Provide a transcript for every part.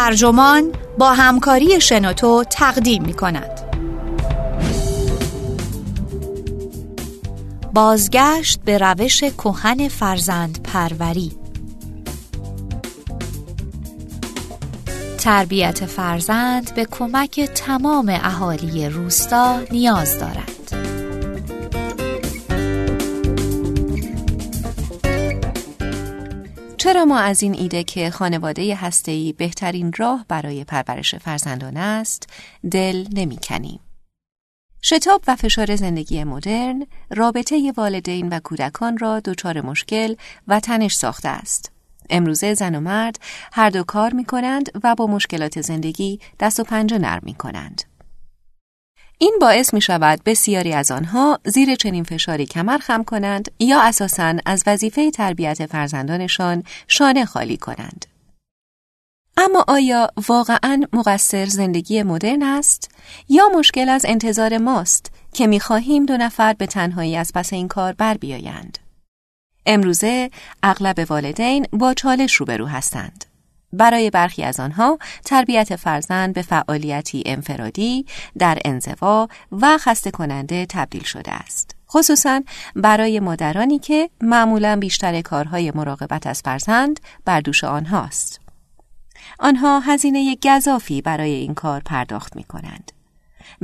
ترجمان با همکاری شنوتو تقدیم می کند. بازگشت به روش کهن فرزند پروری تربیت فرزند به کمک تمام اهالی روستا نیاز دارد. چرا ما از این ایده که خانواده هسته‌ای بهترین راه برای پرورش فرزندان است دل نمی‌کنیم؟ شتاب و فشار زندگی مدرن رابطه والدین و کودکان را دچار مشکل و تنش ساخته است. امروزه زن و مرد هر دو کار می کنند و با مشکلات زندگی دست و پنجه نرم می کنند. این باعث می شود بسیاری از آنها زیر چنین فشاری کمر خم کنند یا اساساً از وظیفه تربیت فرزندانشان شانه خالی کنند. اما آیا واقعا مقصر زندگی مدرن است یا مشکل از انتظار ماست که می خواهیم دو نفر به تنهایی از پس این کار بر بیایند؟ امروزه اغلب والدین با چالش روبرو هستند. برای برخی از آنها تربیت فرزند به فعالیتی انفرادی در انزوا و خسته کننده تبدیل شده است. خصوصا برای مادرانی که معمولا بیشتر کارهای مراقبت از فرزند بر دوش آنهاست. آنها هزینه گذافی برای این کار پرداخت می کنند.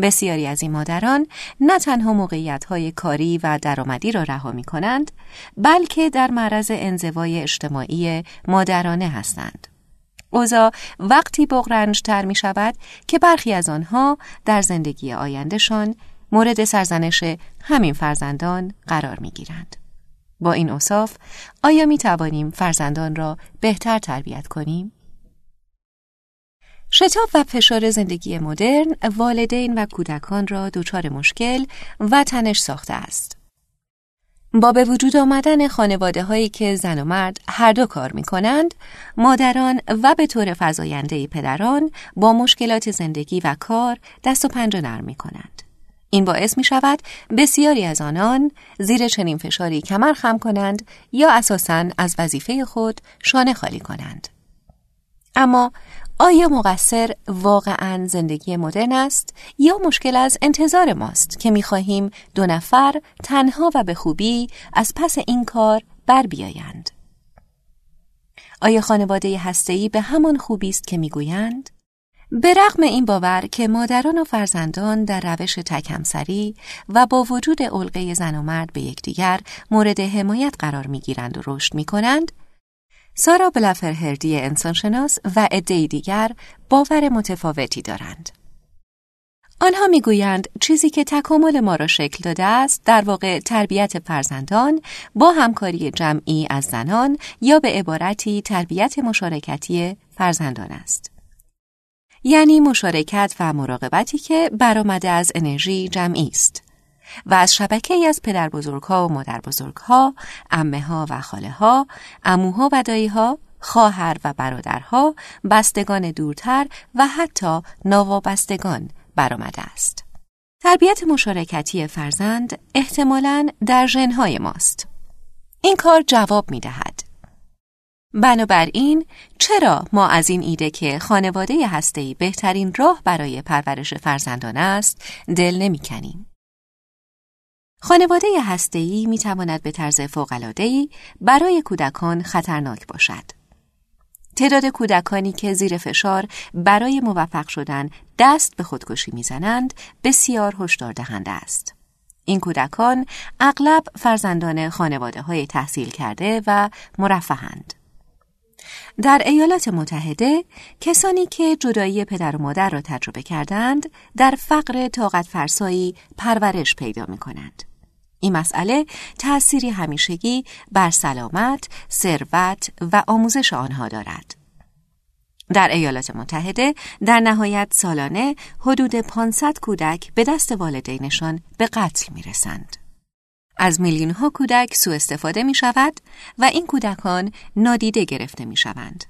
بسیاری از این مادران نه تنها موقعیت های کاری و درآمدی را رها می کنند بلکه در معرض انزوای اجتماعی مادرانه هستند. اوزا وقتی بغرنجتر می شود که برخی از آنها در زندگی آیندهشان مورد سرزنش همین فرزندان قرار می گیرند. با این اصاف آیا می توانیم فرزندان را بهتر تربیت کنیم؟ شتاب و فشار زندگی مدرن والدین و کودکان را دچار مشکل و تنش ساخته است. با به وجود آمدن خانواده هایی که زن و مرد هر دو کار می کنند، مادران و به طور فضاینده پدران با مشکلات زندگی و کار دست و پنجه نرم می کنند. این باعث می شود بسیاری از آنان زیر چنین فشاری کمر خم کنند یا اساساً از وظیفه خود شانه خالی کنند. اما آیا مقصر واقعا زندگی مدرن است یا مشکل از انتظار ماست که می‌خواهیم دو نفر تنها و به خوبی از پس این کار بر بیایند؟ آیا خانواده هسته‌ای به همان خوبی است که می‌گویند؟ به رغم این باور که مادران و فرزندان در روش تکمسری و با وجود علقه زن و مرد به یکدیگر مورد حمایت قرار می‌گیرند و رشد می کنند، سارا بلافرهردی انسانشناس و عدهای دیگر باور متفاوتی دارند. آنها می‌گویند چیزی که تکامل ما را شکل داده است در واقع تربیت فرزندان با همکاری جمعی از زنان یا به عبارتی تربیت مشارکتی فرزندان است. یعنی مشارکت و مراقبتی که برآمده از انرژی جمعی است. و از شبکه از پدر ها و مادر ها، امه ها و خاله ها، اموها و دایی ها، خواهر و برادرها، بستگان دورتر و حتی نوابستگان برآمده است. تربیت مشارکتی فرزند احتمالاً در ژنهای ماست. این کار جواب می دهد. بنابراین چرا ما از این ایده که خانواده هسته‌ای بهترین راه برای پرورش فرزندان است دل نمی کنیم؟ خانواده هسته‌ای می تواند به طرز فوق‌العاده‌ای برای کودکان خطرناک باشد. تعداد کودکانی که زیر فشار برای موفق شدن دست به خودکشی می‌زنند بسیار هشدار دهنده است. این کودکان اغلب فرزندان خانواده های تحصیل کرده و مرفهند. در ایالات متحده کسانی که جدایی پدر و مادر را تجربه کردند در فقر طاقت فرسایی پرورش پیدا می کنند. این مسئله تأثیری همیشگی بر سلامت، ثروت و آموزش آنها دارد. در ایالات متحده در نهایت سالانه حدود 500 کودک به دست والدینشان به قتل می رسند. از میلیون ها کودک سوء استفاده می شود و این کودکان نادیده گرفته می شوند.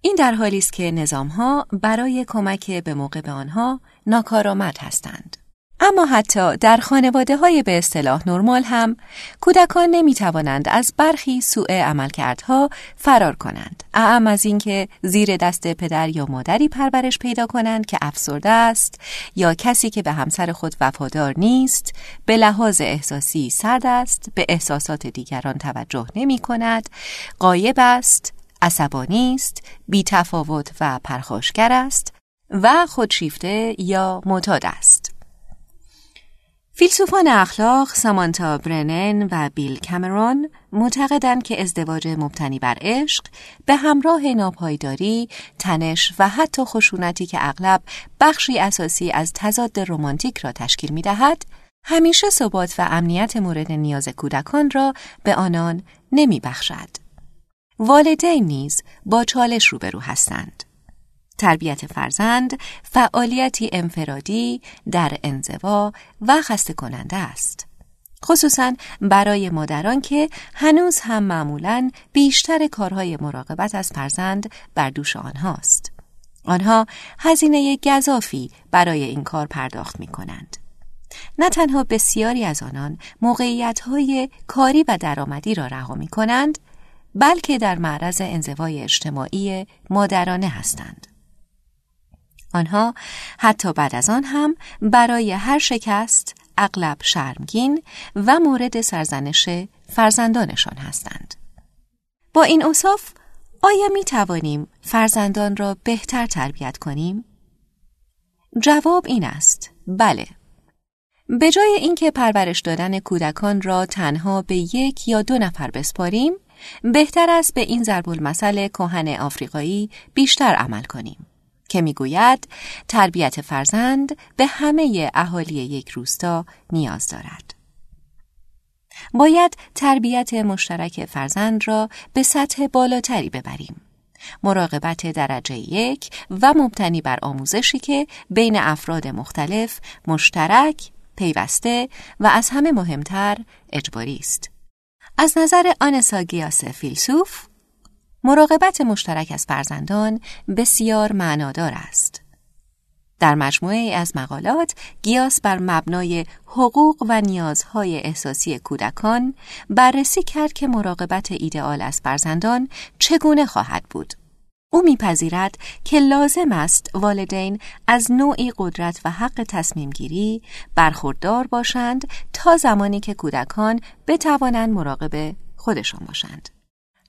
این در حالی است که نظام ها برای کمک به موقع به آنها ناکارآمد هستند. اما حتی در خانواده های به اصطلاح نرمال هم کودکان نمی توانند از برخی سوء عملکردها فرار کنند. اعم از اینکه زیر دست پدر یا مادری پرورش پیدا کنند که افسرده است یا کسی که به همسر خود وفادار نیست، به لحاظ احساسی سرد است، به احساسات دیگران توجه نمی کند، قایب است، عصبانی است، بی تفاوت و پرخاشگر است و خودشیفته یا معتاد است. فیلسوفان اخلاق سامانتا برنن و بیل کامرون معتقدند که ازدواج مبتنی بر عشق به همراه ناپایداری، تنش و حتی خشونتی که اغلب بخشی اساسی از تضاد رمانتیک را تشکیل می دهد، همیشه ثبات و امنیت مورد نیاز کودکان را به آنان نمی بخشد. والدین نیز با چالش روبرو هستند. تربیت فرزند فعالیتی انفرادی در انزوا و خسته کننده است. خصوصا برای مادران که هنوز هم معمولا بیشتر کارهای مراقبت از فرزند بر دوش آنهاست. آنها هزینه گذافی برای این کار پرداخت می کنند. نه تنها بسیاری از آنان موقعیت های کاری و درآمدی را رها می کنند بلکه در معرض انزوای اجتماعی مادرانه هستند. آنها حتی بعد از آن هم برای هر شکست اغلب شرمگین و مورد سرزنش فرزندانشان هستند. با این اصاف آیا می توانیم فرزندان را بهتر تربیت کنیم؟ جواب این است بله. به جای اینکه پرورش دادن کودکان را تنها به یک یا دو نفر بسپاریم، بهتر است به این ضرب المثل کهن آفریقایی بیشتر عمل کنیم. که می‌گوید تربیت فرزند به همه اهالی یک روستا نیاز دارد. باید تربیت مشترک فرزند را به سطح بالاتری ببریم. مراقبت درجه یک و مبتنی بر آموزشی که بین افراد مختلف مشترک، پیوسته و از همه مهمتر اجباری است. از نظر آنسا گیاس فیلسوف مراقبت مشترک از فرزندان بسیار معنادار است. در مجموعه از مقالات گیاس بر مبنای حقوق و نیازهای احساسی کودکان بررسی کرد که مراقبت ایدئال از فرزندان چگونه خواهد بود. او میپذیرد که لازم است والدین از نوعی قدرت و حق تصمیم گیری برخوردار باشند تا زمانی که کودکان بتوانند مراقب خودشان باشند.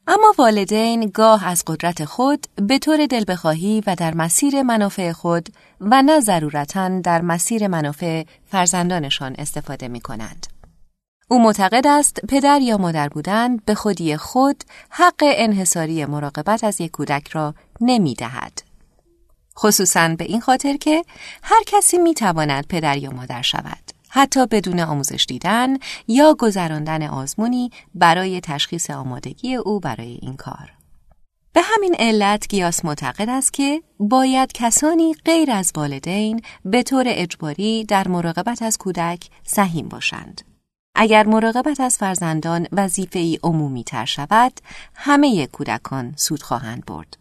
اما والدین گاه از قدرت خود به طور دل بخواهی و در مسیر منافع خود و نه ضرورتا در مسیر منافع فرزندانشان استفاده می کنند. او معتقد است پدر یا مادر بودن به خودی خود حق انحصاری مراقبت از یک کودک را نمی دهد. خصوصا به این خاطر که هر کسی می تواند پدر یا مادر شود. حتی بدون آموزش دیدن یا گذراندن آزمونی برای تشخیص آمادگی او برای این کار. به همین علت گیاس معتقد است که باید کسانی غیر از والدین به طور اجباری در مراقبت از کودک سهیم باشند. اگر مراقبت از فرزندان وظیفه‌ای عمومی تر شود، همه کودکان سود خواهند برد.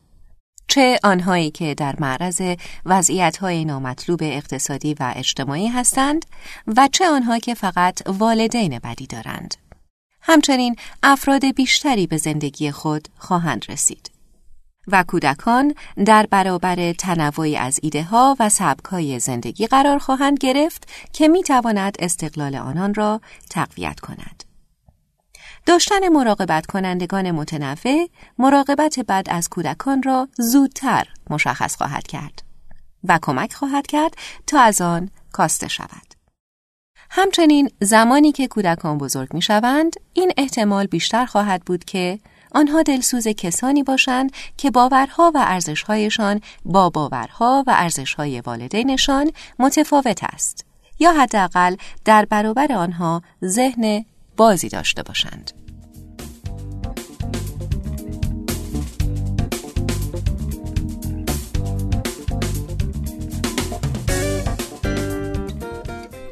چه آنهایی که در معرض وضعیت‌های نامطلوب اقتصادی و اجتماعی هستند و چه آنها که فقط والدین بدی دارند. همچنین افراد بیشتری به زندگی خود خواهند رسید. و کودکان در برابر تنوعی از ایده ها و سبک زندگی قرار خواهند گرفت که می تواند استقلال آنان را تقویت کند. داشتن مراقبت کنندگان متنوع مراقبت بد از کودکان را زودتر مشخص خواهد کرد و کمک خواهد کرد تا از آن کاسته شود. همچنین زمانی که کودکان بزرگ می شوند این احتمال بیشتر خواهد بود که آنها دلسوز کسانی باشند که باورها و ارزشهایشان با باورها و ارزشهای والدینشان متفاوت است یا حداقل در برابر آنها ذهن بازی داشته باشند.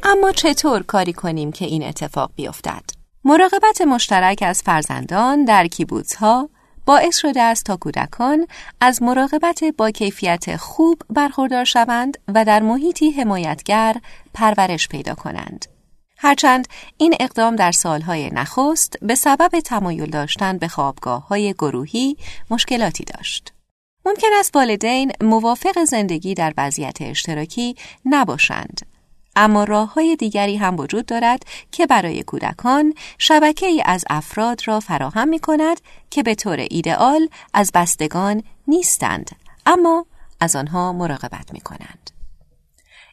اما چطور کاری کنیم که این اتفاق بیفتد؟ مراقبت مشترک از فرزندان در کیبوتس ها باعث شده است تا کودکان از مراقبت با کیفیت خوب برخوردار شوند و در محیطی حمایتگر پرورش پیدا کنند. هرچند این اقدام در سالهای نخست به سبب تمایل داشتن به خوابگاه های گروهی مشکلاتی داشت. ممکن است والدین موافق زندگی در وضعیت اشتراکی نباشند اما راه های دیگری هم وجود دارد که برای کودکان شبکه ای از افراد را فراهم می کند که به طور ایدئال از بستگان نیستند اما از آنها مراقبت می کنند.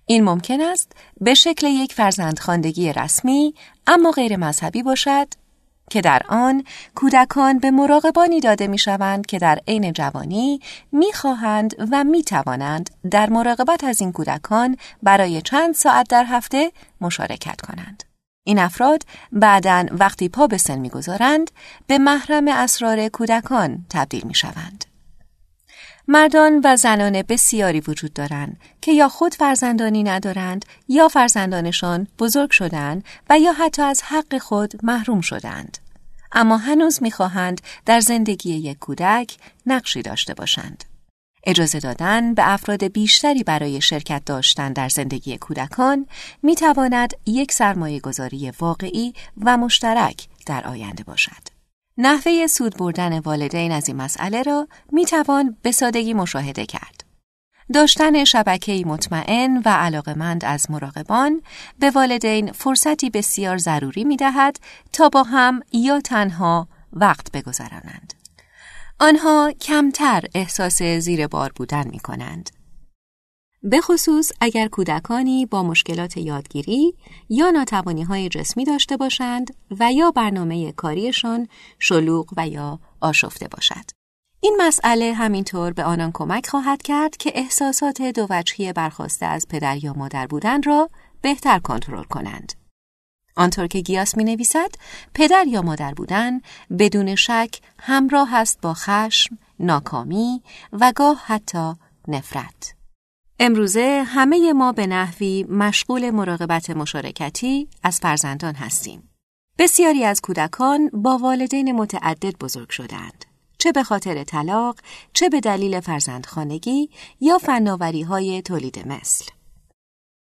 این ممکن است به شکل یک فرزندخواندگی رسمی اما غیر مذهبی باشد که در آن کودکان به مراقبانی داده می شوند که در عین جوانی می خواهند و می توانند در مراقبت از این کودکان برای چند ساعت در هفته مشارکت کنند. این افراد بعدا وقتی پا به سن می‌گذارند به محرم اسرار کودکان تبدیل می شوند. مردان و زنان بسیاری وجود دارند که یا خود فرزندانی ندارند یا فرزندانشان بزرگ شدند و یا حتی از حق خود محروم شدند. اما هنوز می‌خواهند در زندگی یک کودک نقشی داشته باشند. اجازه دادن به افراد بیشتری برای شرکت داشتن در زندگی کودکان می تواند یک سرمایه گذاری واقعی و مشترک در آینده باشد. نحوه سود بردن والدین از این مسئله را می توان به سادگی مشاهده کرد. داشتن شبکه‌ای مطمئن و علاقمند از مراقبان به والدین فرصتی بسیار ضروری می دهد تا با هم یا تنها وقت بگذرانند. آنها کمتر احساس زیر بار بودن می کنند. به خصوص اگر کودکانی با مشکلات یادگیری یا ناتوانی های جسمی داشته باشند و یا برنامه کاریشان شلوغ و یا آشفته باشد. این مسئله همینطور به آنان کمک خواهد کرد که احساسات دو وجهی برخواسته از پدر یا مادر بودن را بهتر کنترل کنند. آنطور که گیاس می نویسد، پدر یا مادر بودن بدون شک همراه است با خشم، ناکامی و گاه حتی نفرت. امروزه همه ما به نحوی مشغول مراقبت مشارکتی از فرزندان هستیم. بسیاری از کودکان با والدین متعدد بزرگ شدند. چه به خاطر طلاق، چه به دلیل فرزندخانگی یا فناوری های تولید مثل.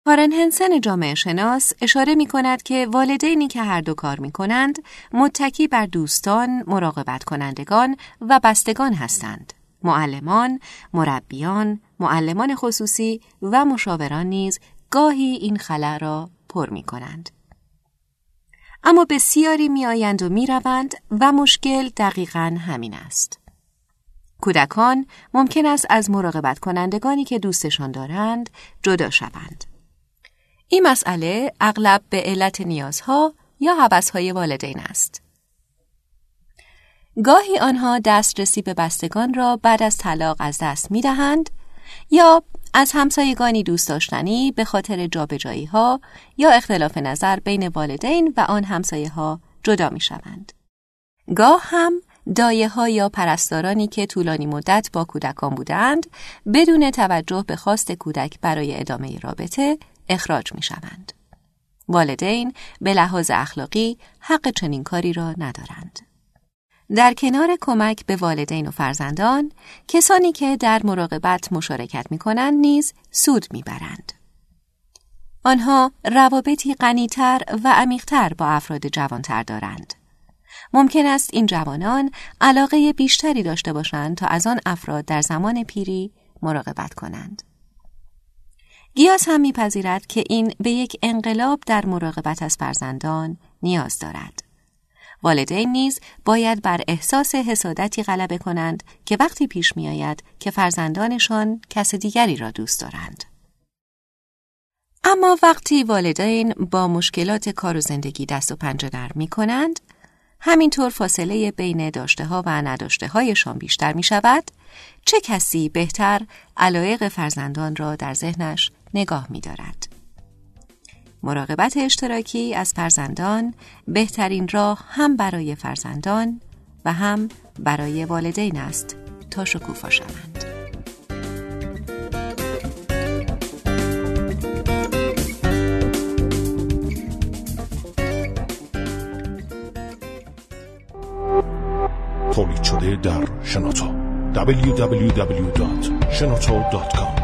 کارن هنسن جامعه شناس اشاره می کند که والدینی که هر دو کار می کنند متکی بر دوستان، مراقبت کنندگان و بستگان هستند. معلمان، مربیان، معلمان خصوصی و مشاوران نیز گاهی این خلا را پر می کنند. اما بسیاری می آیند و می روند و مشکل دقیقا همین است. کودکان ممکن است از مراقبت کنندگانی که دوستشان دارند جدا شوند. این مسئله اغلب به علت نیازها یا حوثهای والدین است. گاهی آنها دسترسی به بستگان را بعد از طلاق از دست می دهند یا از همسایگانی دوست داشتنی به خاطر جابجایی ها یا اختلاف نظر بین والدین و آن همسایه ها جدا می شوند. گاه هم دایه ها یا پرستارانی که طولانی مدت با کودکان بودند بدون توجه به خواست کودک برای ادامه رابطه اخراج می شوند. والدین به لحاظ اخلاقی حق چنین کاری را ندارند. در کنار کمک به والدین و فرزندان، کسانی که در مراقبت مشارکت می کنند نیز سود می برند. آنها روابطی غنیتر و عمیقتر با افراد جوانتر دارند. ممکن است این جوانان علاقه بیشتری داشته باشند تا از آن افراد در زمان پیری مراقبت کنند. گیاس هم میپذیرد که این به یک انقلاب در مراقبت از فرزندان نیاز دارد. والدین نیز باید بر احساس حسادتی غلبه کنند که وقتی پیش میآید که فرزندانشان کس دیگری را دوست دارند. اما وقتی والدین با مشکلات کار و زندگی دست و پنجه نرم می کنند، همینطور فاصله بین داشته ها و نداشته هایشان بیشتر می شود، چه کسی بهتر علایق فرزندان را در ذهنش نگاه می دارد. مراقبت اشتراکی از فرزندان بهترین راه هم برای فرزندان و هم برای والدین است. تا شکوفا شوند. تولید شده در شنوتو. www.shenoto.com